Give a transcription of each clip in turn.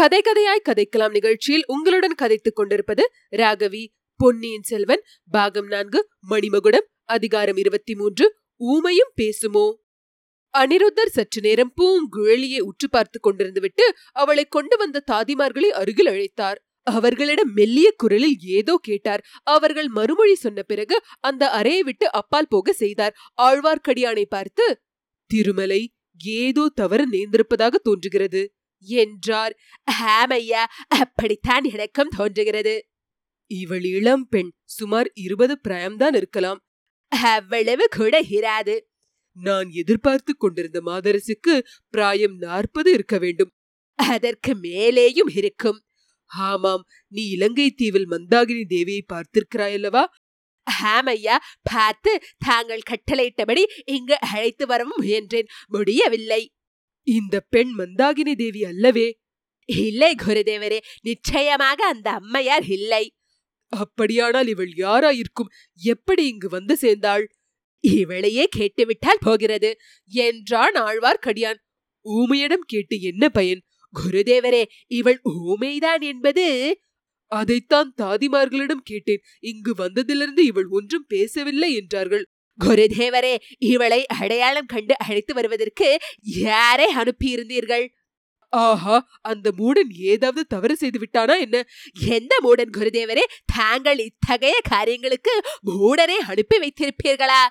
கதை கதையாய் கதைக்கலாம் நிகழ்ச்சியில் உங்களுடன் கதைத்துக் கொண்டிருப்பது ராகவி பொன்னியின் செல்வன் பாகம் நான்கு மணிமகுடம் அதிகாரம் இருபத்தி மூன்று ஊமையும் பேசுமோ? அனிருத்தர் சற்று நேரம் பூங்குழலியை உற்று பார்த்துக் கொண்டிருந்து விட்டு அவளை கொண்டு வந்த தாதிமார்களை அருகில் அழைத்தார். அவர்களிடம் மெல்லிய குரலில் ஏதோ கேட்டார். அவர்கள் மறுமொழி சொன்ன பிறகு அந்த அறையை விட்டு அப்பால் போக செய்தார். ஆழ்வார்க்கடியானை பார்த்து திருமலை ஏதோ தவறு நேர்ந்திருப்பதாக தோன்றுகிறது. என்றார். ஹாமையா அப்படித்தான் எனக்கும் தோன்றுகிறது. இவள் இளம் பெண் சுமார் இருபது பிராயம்தான் இருக்கலாம். அவ்வளவு கூட இராது. நான் எதிர்பார்த்து கொண்டிருந்த மாதரசுக்கு பிராயம் நாற்பது இருக்க வேண்டும். அதற்கு மேலேயும் இருக்கும். ஆமாம் நீ இலங்கை தீவில் மந்தாகினி தேவியை பார்த்திருக்கிறாயல்லவா? ஹாமையா பார்த்து தாங்கள் கட்டளையிட்டபடி இங்கு அழைத்து வரவும் முயன்றேன். முடியவில்லை. இந்த பெண் மந்தாகினி தேவி அல்லவே? இல்லை குருதேவரே நிச்சயமாக அந்த அம்மையார் இல்லை. அப்படியானால் இவள் யாராயிருக்கும்? எப்படி இங்கு வந்து சேர்ந்தாள்? இவளையே கேட்டுவிட்டால் போகிறது. என்றான் ஆழ்வார்க்கடியான். ஊமையிடம் கேட்டு என்ன பயன்? குருதேவரே இவள் ஊமைதான் என்பது? அதைத்தான் தாதிமார்களிடம் கேட்டேன். இங்கு வந்ததிலிருந்து இவள் ஒன்றும் பேசவில்லை என்றார்கள். குருதேவரே இவளை அடையாளம் கண்டு அழைத்து வருவதற்கு யாரை அனுப்பியிருந்தீர்கள் ஆஹா அந்த மூடன் ஏதாவது தவறு செய்து விட்டானா என்ன எந்த மூடன் குருதேவரே தாங்கள் இத்தகைய காரியங்களுக்கு மூடனை அனுப்பி வைத்திருப்பீர்களா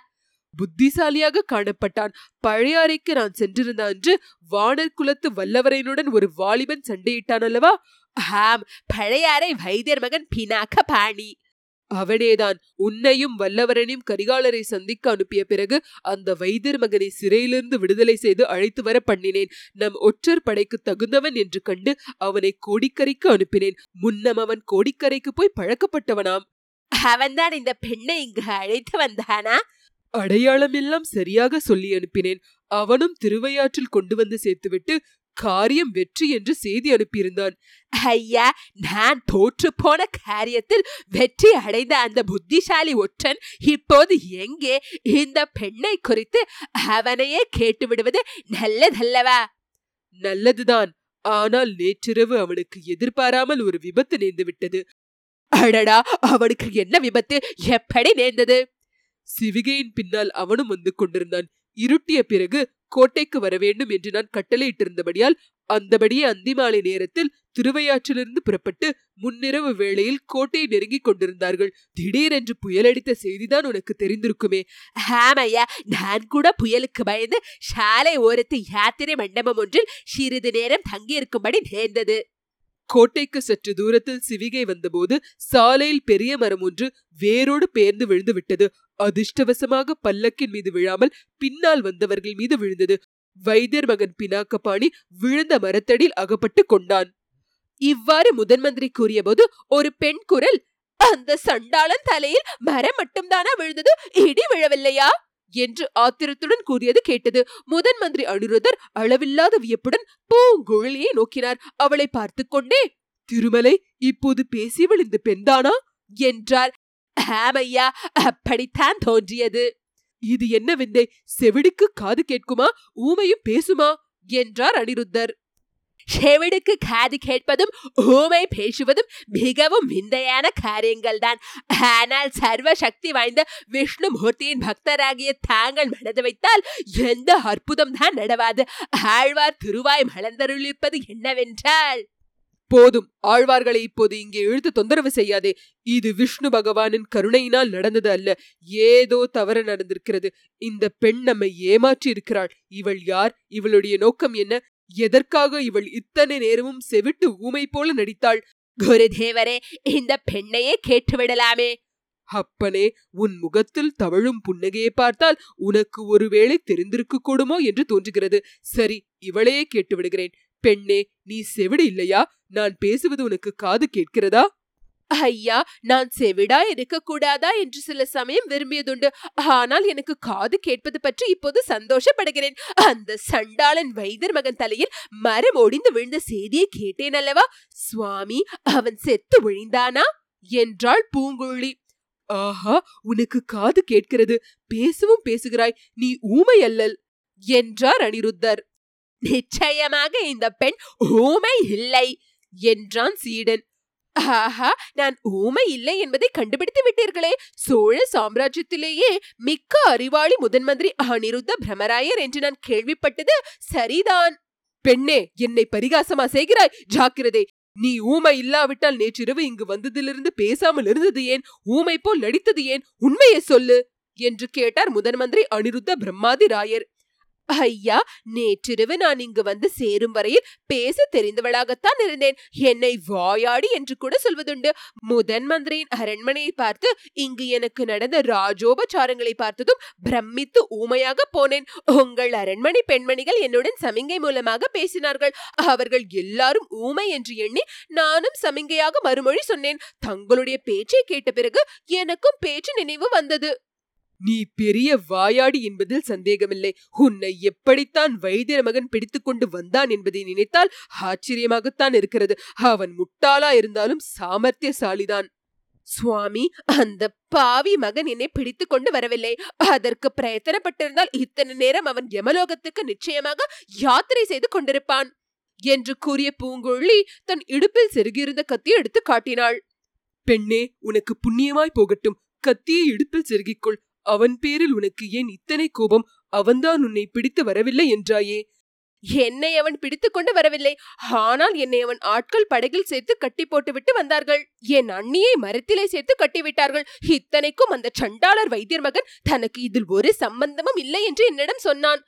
புத்திசாலியாக காணப்பட்டான் பழையாறைக்கு நான் சென்றிருந்த அன்று வானர் குலத்து வல்லவரையனுடன் ஒரு வாலிபன் சண்டையிட்டான் அல்லவா ஆம் பழையாறை வைத்தியர் மகன் பினாக்க பாணி அவனேதான். உன்னையும் வல்லவரனையும் கரிகாலரை சந்திக்க அனுப்பிய பிறகு அந்த வைத்தியர் மகனை சிறையிலிருந்து விடுதலை செய்து அழைத்து வர பண்ணினேன். நம் ஒற்றர் படைக்கு தகுந்தவன் என்று கண்டு அவனை கோடிக்கரைக்கு அனுப்பினேன். முன்னம் அவன் கோடிக்கரைக்கு போய் பழக்கப்பட்டவனாம். அவன்தான் இந்த பெண்ணை இங்கு அழைத்து வந்தானா? அடையாளம் எல்லாம் சரியாக சொல்லி அனுப்பினேன். அவனும் திருவையாற்றில் கொண்டு வந்து சேர்த்துவிட்டு காரியம் வெற்றி என்று செய்தி அனுப்பியிருந்தான். ஐயா நான் தோற்று போன காரியத்தில் வெற்றி அடைந்த அந்த புத்திசாலி ஒற்றன் இப்போது எங்கே? இந்த பெண்ணை குறித்து அவனையே கேட்டு விடுவது நல்லதல்லவா? நல்லதுதான். ஆனால் நேற்றிரவு அவனுக்கு எதிர்பாராமல் ஒரு விபத்து நேர்ந்து விட்டது அடடா அவனுக்கு என்ன விபத்து? எப்படி நேர்ந்தது? சிவிகையின் பின்னால் அவனும் வந்து கொண்டிருந்தான். இருட்டிய பிறகு கோட்டைக்கு வர வேண்டும் என்று நான் கட்டளையிட்டிருந்தபடியால் அந்தபடியே அந்திமாலை நேரத்தில் திருவையாற்றிலிருந்து புறப்பட்டு முன்னிரவு வேளையில் கோட்டையை நெருங்கிக் கொண்டிருந்தார்கள். திடீரென்று புயலடித்த செய்திதான் உனக்கு தெரிந்திருக்குமே. ஹாமையா நான் கூட புயலுக்கு பயந்து சாலை ஓரத்து யாத்திரை மண்டபம் ஒன்றில் சிறிது நேரம் தங்கியிருக்கும்படி நேர்ந்தது. கோட்டைக்கு சற்று தூரத்தில் சிவிகை வந்தபோது சாலையில் பெரிய மரம் ஒன்று வேரோடு பெயர்ந்து விழுந்து விட்டது அதிர்ஷ்டவசமாக பல்லக்கின் மீது விழாமல் பின்னால் வந்தவர்கள் மீது விழுந்தது. வைத்தியர் மகன் பினாக்கபாணி விழுந்த மரத்தடியில் அகப்பட்டு கொண்டான். இவ்வாறு முதன் மந்திரி கூறியபோது ஒரு பெண் குரல் அந்த சண்டாளன் தலையில் மரம் மட்டும்தானா விழுந்தது? இடி விழவில்லையா? என்று ஆத்திரத்துடன் கூறியது கேட்டது. முதன் மந்திரி அனிருதர் அளவில்லாத வியப்புடன் பூங்குழலியை நோக்கினார். அவளை பார்த்து கொண்டே திருமலை இப்போது பேசியவள் இந்த பெண்தானா என்றார். ஆமையா அப்படித்தான் தோன்றியது. இது என்ன விந்தை செவிடுக்கு காது கேட்குமா? ஊமையும் பேசுமா? என்றார் அனிருத்தர். செவிடுக்கு காது கேட்பதும் ஊமை பேசுவதும் மிகவும் விந்தையான காரியங்கள் தான் ஆனால் சர்வ சக்தி வாய்ந்த விஷ்ணு மூர்த்தியின் பக்தராகிய தாங்கள் மனது வைத்தால் எந்த அற்புதம் தான் நடவாது. ஆழ்வார் திருவாய் மலர்ந்தருளிப்பது என்னவென்றால் போதும் ஆழ்வார்களை இப்போது இங்கே இழுத்து தொந்தரவு செய்யாதே. இது விஷ்ணு பகவானின் கருணையினால் நடந்தது அல்ல. ஏதோ தவறு நடந்திருக்கிறது. இந்த பெண் நம்மை ஏமாற்றி இருக்கிறாள் இவள் யார்? இவளுடைய நோக்கம் என்ன? எதற்காக இவள் இத்தனை நேரமும் செவிட்டு ஊமை போல நடித்தாள்? குருதேவரே இந்த பெண்ணையே கேட்டுவிடலாமே. அப்பனே உன் முகத்தில் தவழும் புன்னகையை பார்த்தால் உனக்கு ஒருவேளை தெரிந்திருக்க கூடுமோ என்று தோன்றுகிறது. சரி இவளையே கேட்டு விடுகிறேன் பெண்ணே நீ செவிடு இல்லையா? நான் பேசுவது உனக்கு காது கேட்கிறதா? ஐயா நான் செவிடா இருக்க கூடாதா என்று சில சமயம் விரும்பியதுண்டு. ஆனால் எனக்கு காது கேட்பது பற்றி இப்போது சந்தோஷப்படுகிறேன். அந்த சண்டாளன் வைத்தர் மகன் தலையில் மரம் ஒடிந்து விழுந்த செய்தியை கேட்டேன் அல்லவா? சுவாமி அவன் செத்து விழுந்தானா? என்றாள் பூங்குழலி. ஆஹா உனக்கு காது கேட்கிறது. பேசவும் பேசுகிறாய். நீ ஊமை அல்லல் என்றார் அனிருத்தர். நிச்சயமாக இந்த பெண் ஊமை இல்லை என்றான் சீடன். ஆஹா நான் ஊமை இல்லை என்பதை கண்டுபிடித்து விட்டீர்களே. சோழ சாம்ராஜ்யத்திலேயே மிக்க அறிவாளி முதன் மந்திரி அனிருத்த பிரமராயர் என்று நான் கேள்விப்பட்டது சரிதான். பெண்ணே என்னை பரிகாசமா செய்கிறாய்? ஜாக்கிரதை நீ ஊமை இல்லாவிட்டால் நேற்றிரவு இங்கு வந்ததிலிருந்து பேசாமல் இருந்தது ஏன்? ஊமை போல் நடித்தது ஏன்? உண்மையை சொல்லு என்று கேட்டார் முதன் மந்திரி அனிருத்த பிரம்மாதி ராயர் ஐயா நேற்றிரவு நான் இங்கு வந்து சேரும் வரையில் பேச தெரிந்தவளாகத்தான் இருந்தேன். என்னை வாயாடி என்று கூட சொல்வதுண்டு. முதன் மந்திரியின் அரண்மனையை பார்த்து இங்கு எனக்கு நடந்த ராஜோபச்சாரங்களை பார்த்ததும் பிரமித்து ஊமையாக போனேன். உங்கள் அரண்மனை பெண்மணிகள் என்னுடன் சமிங்கை மூலமாக பேசினார்கள். அவர்கள் எல்லாரும் ஊமை என்று எண்ணி நானும் சமிங்கையாக மறுமொழி சொன்னேன். தங்களுடைய பேச்சை கேட்ட பிறகு எனக்கும் பேச்சு நினைவு வந்தது. நீ பெரிய வாயாடி என்பதில் சந்தேகமில்லை. உன்னை எப்படித்தான் வைத்தியர் மகன் பிடித்துக்கொண்டு வந்தான் என்பதை நினைத்தால் ஆச்சரியமாகத்தான் இருக்கிறது. அவன் முட்டாளா இருந்தாலும் சாமர்த்தியசாலிதான். சுவாமி அந்த பாவி மகன் என்னை பிடித்து கொண்டு வரவில்லை. அதற்கு பிரயத்தனப்பட்டிருந்தால் இத்தனை நேரம் அவன் யமலோகத்துக்கு நிச்சயமாக யாத்திரை செய்து கொண்டிருப்பான் என்று கூறிய பூங்குழலி தன் இடுப்பில் செருகியிருந்த கத்தியை எடுத்து காட்டினாள். பெண்ணே உனக்கு புண்ணியமாய் போகட்டும். கத்தியை இடுப்பில் செருகிக்கொள். அவன் பேரில் உனக்கு ஏன் இத்தனை கோபம்? அவன்தான் உன்னை பிடித்து வரவில்லை என்றாயே. என்னை அவன் பிடித்துக் கொண்டு வரவில்லை. ஆனால் என்னை அவன் ஆட்கள் படகில் சேர்த்து கட்டி போட்டுவிட்டு வந்தார்கள். என் அண்ணியை மரத்திலே சேர்த்து கட்டிவிட்டார்கள் இத்தனைக்கும் அந்த சண்டாளர் வைத்தியர் மகன் தனக்கு இதில் ஒரு சம்பந்தமும் இல்லை என்று என்னிடம் சொன்னான்.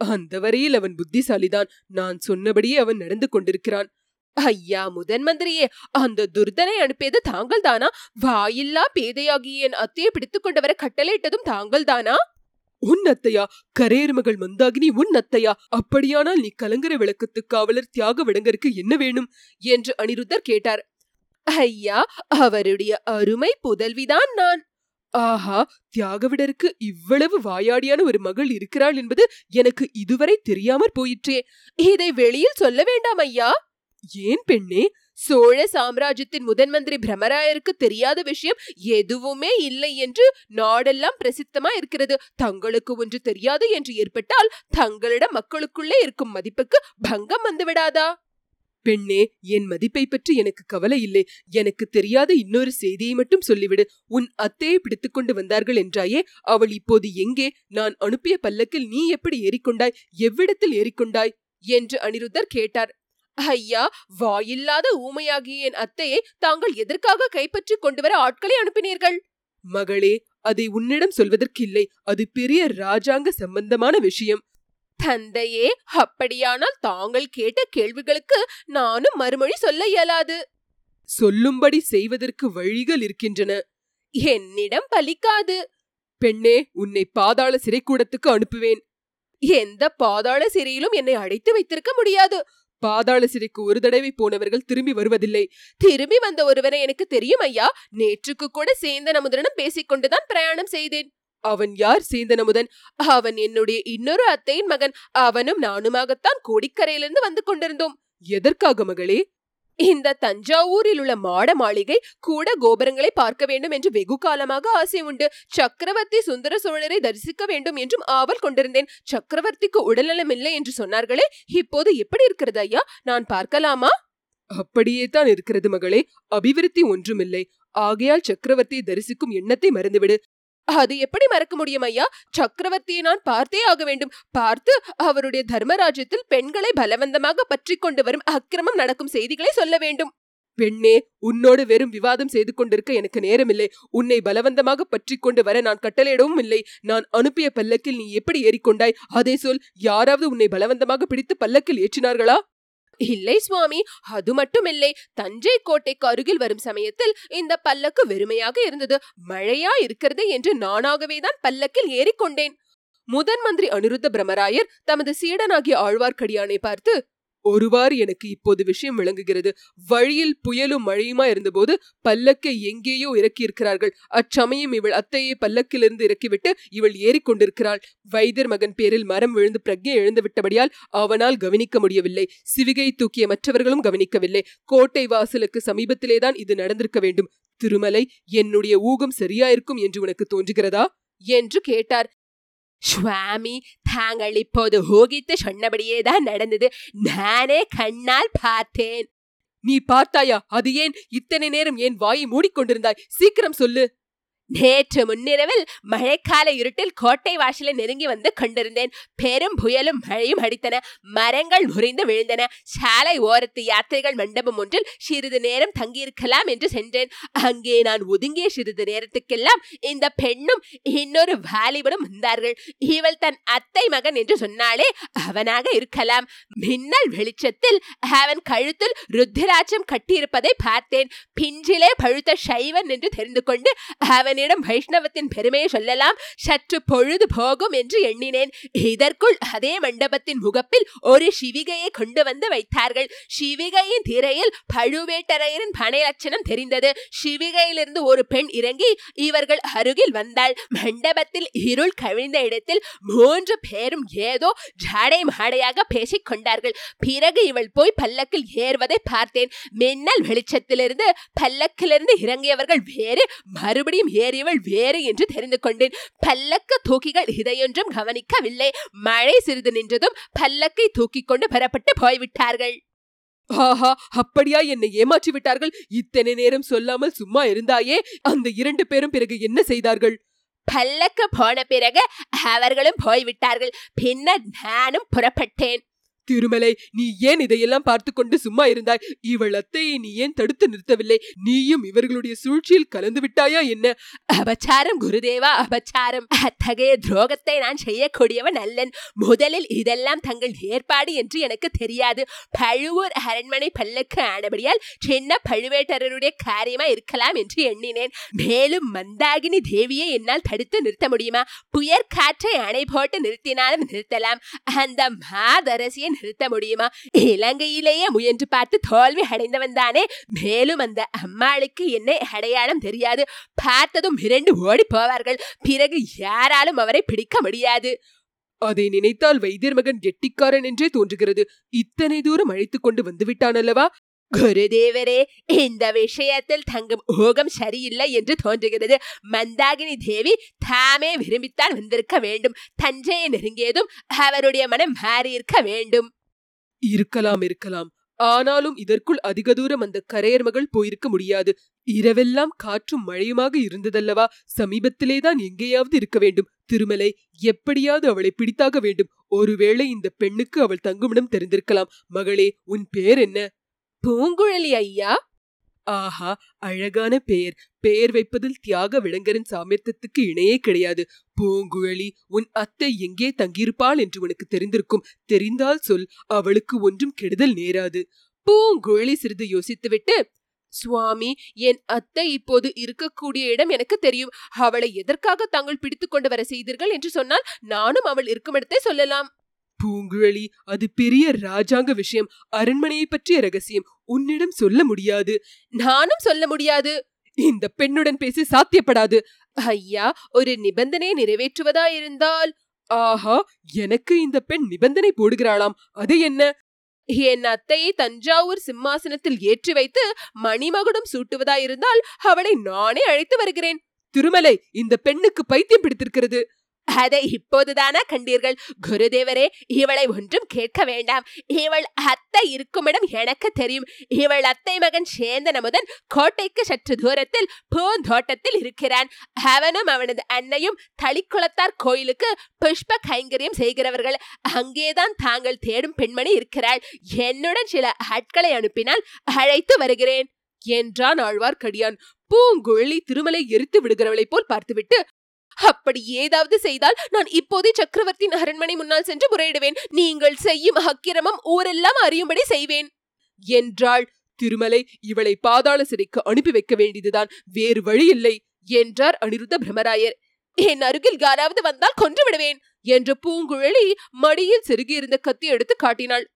அந்த வரையில் அவன் புத்திசாலிதான். நான் சொன்னபடியே அவன் நடந்து கொண்டிருக்கிறான். ஐயா முதன் மந்திரியே அந்த துர்தனை அனுப்பியது தாங்கள் தானா வாயில்லா பேதையாகிய என் அத்தையை பிடித்துக் கொண்டு வர கட்டளையிட்டதும் தாங்கள் தானா உன் அத்தையா? கரையர் மகள் மந்தாகினி உன் அத்தையா? அப்படியானால் நீ கலங்கரை விளக்கத்து காவலர் தியாக விடங்கருக்கு என்ன வேணும்? என்று அனிருத்தர் கேட்டார். ஐயா அவருடைய அருமை புதல்விதான் நான். ஆஹா தியாகவிடருக்கு இவ்வளவு வாயாடியான ஒரு மகள் இருக்கிறாள் என்பது எனக்கு இதுவரை தெரியாமற் போயிற்றே. இதை வெளியில் சொல்ல வேண்டாம் ஐயா. ஏன் பெண்ணே? சோழ சாம்ராஜ்யத்தின் முதன் மந்திரி பிரமராயருக்கு தெரியாத விஷயம் எதுவுமே இல்லை என்று நாடெல்லாம் பிரசித்தமா இருக்கிறது. தங்களுக்கு ஒன்று தெரியாது என்று ஏற்பட்டால் தங்களிடம் மக்களுக்குள்ளே இருக்கும் மதிப்புக்கு பங்கம் வந்துவிடாதா பெண்ணே என் மதிப்பை பற்றி எனக்கு கவலை இல்லை. எனக்கு தெரியாத இன்னொரு செய்தியை மட்டும் சொல்லிவிடு. உன் அத்தையை பிடித்துக்கொண்டு வந்தார்கள் என்றாயே அவள் இப்போது எங்கே? நான் அனுப்பிய பல்லக்கில் நீ எப்படி ஏறிக்கொண்டாய்? எவ்விடத்தில் ஏறிக்கொண்டாய்? என்று அனிருத்தர் கேட்டார். ஐயா வாயில்லாத ஊமையாகிய என் அத்தையை தாங்கள் எதற்காக கைப்பற்றி கொண்டு வர ஆட்களை அனுப்பினீர்கள்? மகளே அதை உன்னிடம் சொல்வதற்கில்லை. அது பெரிய ராஜாங்க சம்பந்தமான விஷயம். தந்தையே அப்படியானால் தாங்கள் கேட்ட கேள்விகளுக்கு நானும் மறுமொழி சொல்ல இயலாது. சொல்லும்படி செய்வதற்கு வழிகள் இருக்கின்றன. என்னிடம் பலிக்காது. பெண்ணே உன்னை பாதாள சிறைக்கூடத்துக்கு அனுப்புவேன். எந்த பாதாள சிறையிலும் என்னை அடைத்து வைத்திருக்க முடியாது. பாதாள சிறைக்கு ஒரு தடவை போனவர்கள் திரும்பி வருவதில்லை. திரும்பி வந்த ஒருவரை எனக்கு தெரியும் ஐயா. நேற்றுக்கு கூட சேந்தன் அமுதனிடம் பேசிக்கொண்டுதான் பிரயாணம் செய்தேன். அவன் யார் சேந்தன் அமுதன் அவன் என்னுடைய இன்னொரு அத்தையின் மகன். அவனும் நானுமாகத்தான் கோடிக்கரையிலிருந்து வந்து கொண்டிருந்தோம். எதற்காக மகளே? இந்த தஞ்சாவூரில் உள்ள மாட மாளிகை கூட கோபுரங்களை பார்க்க வேண்டும் என்று வெகு காலமாக ஆசை உண்டு. சக்கரவர்த்தி சுந்தர சோழரை தரிசிக்க வேண்டும் என்றும் ஆவல் கொண்டிருந்தேன். சக்கரவர்த்திக்கு உடல்நலம் இல்லை என்று சொன்னார்களே இப்போது எப்படி இருக்கிறது ஐயா? நான் பார்க்கலாமா? அப்படியே தான் இருக்கிறது மகளே அபிவிருத்தி ஒன்றுமில்லை. ஆகையால் சக்கரவர்த்தியை தரிசிக்கும் எண்ணத்தை மறந்துவிடு. அது எப்படி மறக்க முடியும் ஐயா? சக்கரவர்த்தியை நான் பார்த்தே ஆக வேண்டும். பார்த்து அவருடைய தர்மராஜ்யத்தில் பெண்களை பலவந்தமாக பற்றி கொண்டு வரும் அக்கிரமம் நடக்கும் செய்திகளை சொல்ல வேண்டும். பெண்ணே உன்னோடு வெறும் விவாதம் செய்து கொண்டிருக்க எனக்கு நேரமில்லை. உன்னை பலவந்தமாக பற்றி கொண்டு வர நான் கட்டளையிடவும் இல்லை. நான் அனுப்பிய பல்லக்கில் நீ எப்படி ஏறிக்கொண்டாய்? அதே சொல் யாராவது உன்னை பலவந்தமாக பிடித்து பல்லக்கில் ஏற்றினார்களா? இல்லை சுவாமி அது மட்டுமில்லை. தஞ்சை கோட்டைக்கு அருகில் வரும் சமயத்தில் இந்த பல்லக்கு வெறுமையாக இருந்தது. மழையா இருக்கிறது என்று நானாகவே தான் பல்லக்கில் ஏறிக்கொண்டேன். முதன் மந்திரி அனிருத்த பிரமராயர் தமது சீடனாகிய ஆழ்வார்க்கடியானை பார்த்து ஒருவாறு எனக்கு இப்போது விஷயம் விளங்குகிறது. வழியில் புயலும் மழையுமா இருந்தபோது பல்லக்கை எங்கேயோ இறக்கியிருக்கிறார்கள். அச்சமயம் இவள் அத்தையை பல்லக்கிலிருந்து இறக்கிவிட்டு இவள் ஏறிக்கொண்டிருக்கிறாள் வைத்தியர் மகன் பேரில் மரம் விழுந்து பிரக்ஞை எழுந்து விட்டபடியால் அவனால் கவனிக்க முடியவில்லை. சிவிகை தூக்கிய மற்றவர்களும் கவனிக்கவில்லை. கோட்டை வாசலுக்கு சமீபத்திலேதான் இது நடந்திருக்க வேண்டும். திருமலை என்னுடைய ஊகம் சரியாயிருக்கும் என்று உனக்கு தோன்றுகிறதா? என்று கேட்டார். சுவாமி தாங்கள் இப்போது ஊகித்து சொன்னபடியே தான் நடந்தது. நானே கண்ணால் பார்த்தேன். நீ பார்த்தாயா? அது ஏன் இத்தனை நேரம் என் வாயை மூடிக்கொண்டிருந்தாய்? சீக்கிரம் சொல்லு. நேற்று முன்னிரவில் மழைக்கால இருட்டில் கோட்டை வாசலை நெருங்கி வந்து கொண்டிருந்தேன். பெரும் புயலும் மழையும் அடித்தன. மரங்கள் முறிந்து விழுந்தன. சாலை ஓரத்து யாத்திரைகள் மண்டபம் ஒன்றில் சிறிது நேரம் தங்கியிருக்கலாம் என்று சென்றேன். அங்கே நான் ஒதுங்கிய சிறிது நேரத்துக்கெல்லாம் இந்த பெண்ணும் இன்னொரு வாலிபனும் வந்தார்கள். இவள் தன் அத்தை மகன் என்று சொன்னாலே அவனாக இருக்கலாம். மின்னல் வெளிச்சத்தில் அவன் கழுத்தில் ருத்திராட்சம் கட்டியிருப்பதை பார்த்தேன். பிஞ்சிலே பழுத்த சைவன் என்று தெரிந்து கொண்டு அவன் அவனிடம் வைஷ்ணவத்தின் பெருமையை சொல்லலாம். சற்று பொழுது போகும் என்று எண்ணினேன். இதற்குள் அதே மண்டபத்தின் முகப்பில் ஒரு சிவிகையை கொண்டு வந்து வைத்தார்கள். சிவிகையின் திரையில் பழுவேட்டரையரின் பனை லட்சணம் தெரிந்தது. சிவிகையிலிருந்து ஒரு பெண் இறங்கி இவர்கள் அருகில் வந்தாள். மண்டபத்தில் இருள் கவிழ்ந்த இடத்தில் மூன்று பேரும் ஏதோ ஜாடை மாடையாக பேசிக் கொண்டார்கள். பிறகு இவள் போய் பல்லக்கில் ஏறுவதை பார்த்தேன். மின்னல் வெளிச்சத்திலிருந்து பல்லக்கிலிருந்து இறங்கியவர்கள் வேறு மறுபடியும் ஏறியவள் வேறு என்று தெரிந்து கொண்டேன். பல்லக்க தூக்கிகள் இதையொன்றும் கவனிக்கவில்லை. மழை சிறிது நின்றதும் பல்லக்கை தூக்கிக் கொண்டு பெறப்பட்டு போய்விட்டார்கள். ஆஹா அப்படியா என்னை ஏமாற்றி விட்டார்கள்? இத்தனை நேரம் சொல்லாமல் சும்மா இருந்தாயே? அந்த இரண்டு பேரும் பிறகு என்ன செய்தார்கள்? பல்லக்கு போன பிறகு அவர்களும் போய்விட்டார்கள். பின்னர் நானும் புறப்பட்டேன். திருமலை நீ ஏன் இதையெல்லாம் பார்த்து கொண்டு சும்மா இருந்தாய்? இவள் அத்தையை நீ ஏன் தடுத்து நிறுத்தவில்லை? நீயும் இவர்களுடைய சூழ்ச்சியில் கலந்து விட்டாயா என்ன? அபச்சாரம் குருதேவா அபச்சாரம். அத்தகைய துரோகத்தை நான் செய்யக்கூடியவன் அல்லன். முதலில் இதெல்லாம் தங்கள் ஏற்பாடு என்று எனக்கு தெரியாது. பழுவூர் அரண்மனை பல்லக்கு ஆனபடியால் சின்ன பழுவேட்டரருடைய காரியமா இருக்கலாம் என்று எண்ணினேன். மேலும் மந்தாகினி தேவியை என்னால் தடுத்து நிறுத்த முடியுமா? புயற்காற்றை அணை போட்டு நிறுத்தினாலும் நிறுத்தலாம். அந்த மாதரசியை நிறுத்த முடியுமா? இலங்கையிலேயே முயன்று பார்த்து தோல்வி அடைந்தவன் தானே. மேலும் அந்த அம்மாளுக்கு என்ன அடையாளம் தெரியாது. பார்த்ததும் இரண்டு ஓடி போவார்கள் பிறகு யாராலும் அவரை பிடிக்க முடியாது. அதை நினைத்தால் வைத்தியர் மகன் கெட்டிக்காரன் என்றே தோன்றுகிறது. இத்தனை தூரம் அழைத்துக் கொண்டு வந்துவிட்டான் அல்லவா குருதேவரே இந்த விஷயத்தில் தங்கும் ஊகம் சரியில்லை என்று தோன்றுகிறது மந்தாகினி தேவி தாமே விரும்பித்தான் வந்திருக்க வேண்டும் தஞ்சையை நெருங்கியதும் அவருடைய மனம் மாறியிருக்க வேண்டும் இருக்கலாம் இருக்கலாம் ஆனாலும் இதற்குள் அதிக தூரம் அந்த கரையர் மகள் போயிருக்க முடியாது இரவெல்லாம் காற்றும் மழையுமாக இருந்ததல்லவா சமீபத்திலேதான் எங்கேயாவது இருக்க வேண்டும் திருமலை எப்படியாவது அவளை பிடித்தாக வேண்டும் ஒருவேளை இந்த பெண்ணுக்கு அவள் தங்குமிடம் தெரிந்திருக்கலாம் மகளே உன் பேர் என்ன பூங்குழலி ஐயா? ஆஹா அழகான பெயர் பெயர் வைப்பதில் தியாக விளங்கரின் சாமர்த்தத்துக்கு இணையே கிடையாது. பூங்குழலி உன் அத்தை எங்கே தங்கியிருப்பாள் என்று உனக்கு தெரிந்திருக்கும். தெரிந்தால் சொல் அவளுக்கு ஒன்றும் கெடுதல் நேராது. பூங்குழலி சிறிது யோசித்துவிட்டு சுவாமி என் அத்தை இப்போது இருக்கக்கூடிய இடம் எனக்கு தெரியும். அவளை எதற்காக தாங்கள் பிடித்துக்கொண்டு வர செய்தீர்கள்? என்று சொன்னால் நானும் அவள் இருக்கும் இடத்தை சொல்லலாம். பூங்குழலி அது பெரிய ராஜாங்க விஷயம். அரண்மனையை பற்றிய ரகசியம் உன்னிடம் சொல்ல முடியாது. நானும் சொல்ல முடியாது. இந்த பெண்ணுடன் பேசி சாத்தியப்படாது. ஐயா ஒரு நிபந்தனை நிறைவேற்றுவதா இருந்தால்? ஆஹா எனக்கு இந்த பெண் நிபந்தனை போடுகிறாளாம். அது என்ன? என் அத்தையை தஞ்சாவூர் சிம்மாசனத்தில் ஏற்றி வைத்து மணிமகுடம் சூட்டுவதாயிருந்தால் அவளை நானே அழைத்து வருகிறேன். திருமலை இந்த பெண்ணுக்கு பைத்தியம் பிடித்திருக்கிறது. அதை இப்போதுதானா கண்டீர்கள்? குருதேவரே இவளை ஒன்றும் கேட்க வேண்டாம். இவள் அத்தை இருக்குமிடம் எனக்கு தெரியும். இவள் அத்தை மகன் சேந்தன் அமுதன் கோட்டைக்கு சற்று தூரத்தில் பூந்தோட்டத்தில் இருக்கிறான். அவனும் அவனது அன்னையும் தளிக்குளத்தார் கோயிலுக்கு புஷ்ப கைங்கரியம் செய்கிறவர்கள். அங்கேதான் தாங்கள் தேடும் பெண்மணி இருக்கிறாள். என்னுடன் சில ஆட்களை அனுப்பினால் அழைத்து வருகிறேன் என்றான் ஆழ்வார்க்கடியான். பூங்குழலி திருமலை எரித்து விடுகிறவளைப் போல் பார்த்துவிட்டு அப்படி ஏதாவது செய்தால் நான் இப்போதே சக்கரவர்த்தியின் அரண்மனை முன்னால் சென்று முறையிடுவேன். நீங்கள் செய்யும் அக்கிரமம் ஊரெல்லாம் அறியும்படி செய்வேன். என்றாள். திருமலை இவளை பாதாள சிறைக்கு அனுப்பி வைக்க வேண்டியதுதான். வேறு வழி இல்லை என்றார் அனிருத்த பிரமராயர் என் அருகில் யாராவது வந்தால் கொன்று விடுவேன் என்ற பூங்குழலி மடியில் செருகியிருந்த கத்தி எடுத்து காட்டினாள்.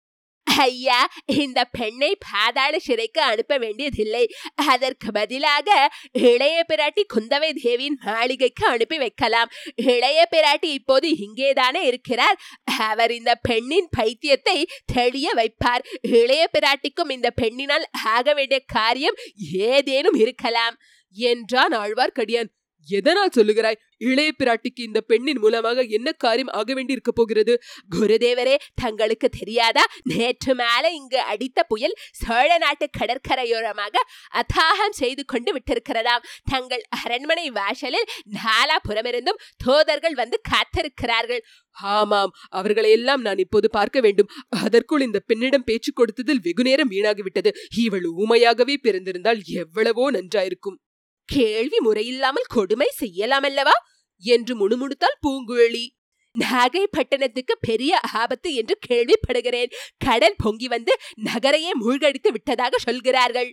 ஐயா இந்த பெண்ணை பாதாள சிறைக்கு அனுப்ப வேண்டியதில்லை. அதற்கு பதிலாக இளைய பிராட்டி குந்தவை தேவியின் மாளிகைக்கு அனுப்பி வைக்கலாம். இளைய பிராட்டி இப்போது இங்கேதானே இருக்கிறார். அவர் இந்த பெண்ணின் பைத்தியத்தை தெளிய வைப்பார். இளைய பிராட்டிக்கும் இந்த பெண்ணினால் ஆக வேண்டிய காரியம் ஏதேனும் இருக்கலாம் என்றான் ஆழ்வார்க்கடியான். எதனால் சொல்லுகிறாய்? இளைய பிராட்டிக்கு இந்த பெண்ணின் மூலமாக என்ன காரியம் ஆக வேண்டி இருக்க போகிறது? குருதேவரே தங்களுக்கு தெரியாதா? நேற்று மேல இங்கு அடித்த புயல் சோழ நாட்டு கடற்கரையோரமாக அத்தாகம் செய்து கொண்டு விட்டிருக்கிறதாம். தங்கள் அரண்மனை வாசலில் நாலாபுறமிருந்தும் தோதர்கள் வந்து காத்திருக்கிறார்கள். ஆமாம் அவர்களை எல்லாம் நான் இப்போது பார்க்க வேண்டும். அதற்குள் இந்த பெண்ணிடம் பேச்சு கொடுத்ததில் வெகுநேரம் வீணாகிவிட்டது. இவள் ஊமையாகவே பிறந்திருந்தால் எவ்வளவோ நன்றாயிருக்கும். கேள்வி முறையில்லாமல் கொடுமை செய்யலாம் அல்லவா என்று முணுமுணுத்தாள் பூங்குழலி. நாகை பட்டணத்துக்கு பெரிய ஆபத்து என்று கேள்விப்படுகிறேன். கடல் பொங்கி வந்து நகரையே மூழ்கடித்து விட்டதாக சொல்கிறார்கள்.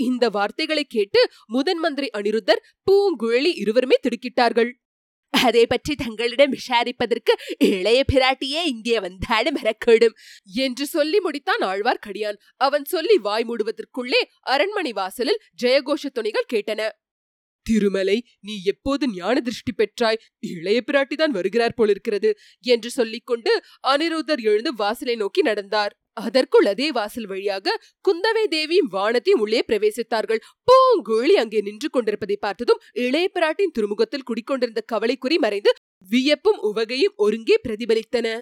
இந்த வார்த்தைகளை கேட்டு முதன் மந்திரி அனிருத்தர் பூங்குழலி இருவருமே திடுக்கிட்டார்கள். அதை பற்றி தங்களிடம் விசாரிப்பதற்கு இளைய பிராட்டியே இங்கே வந்தாலும் வரக்கூடும் என்று சொல்லி முடித்தான் ஆழ்வார்க்கடியான். அவன் சொல்லி வாய் மூடுவதற்குள்ளே அரண்மனை வாசலில் ஜெயகோஷ துணிகள் கேட்டன. திருமலை நீ எப்போது ஞான திருஷ்டி பெற்றாய்? இளைய பிராட்டிதான் வருகிறார் போலிருக்கிறது என்று சொல்லிக்கொண்டு அனிருத்தர் எழுந்து வாசலை நோக்கி நடந்தார். அதற்குள் அதே வாசல் வழியாக குந்தவை தேவியும் வானத்தையும் உள்ளே பிரவேசித்தார்கள். பூங்குழி அங்கே நின்று கொண்டிருப்பதை பார்த்ததும் இளைய பிராட்டின் துருமுகத்தில் குடிக்கொண்டிருந்த கவலைக்குறி மறைந்து வியப்பும் உவகையும் ஒருங்கே பிரதிபலித்தன.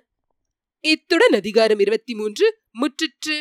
இத்துடன் அதிகாரம் இருபத்தி மூன்று முற்றிற்று.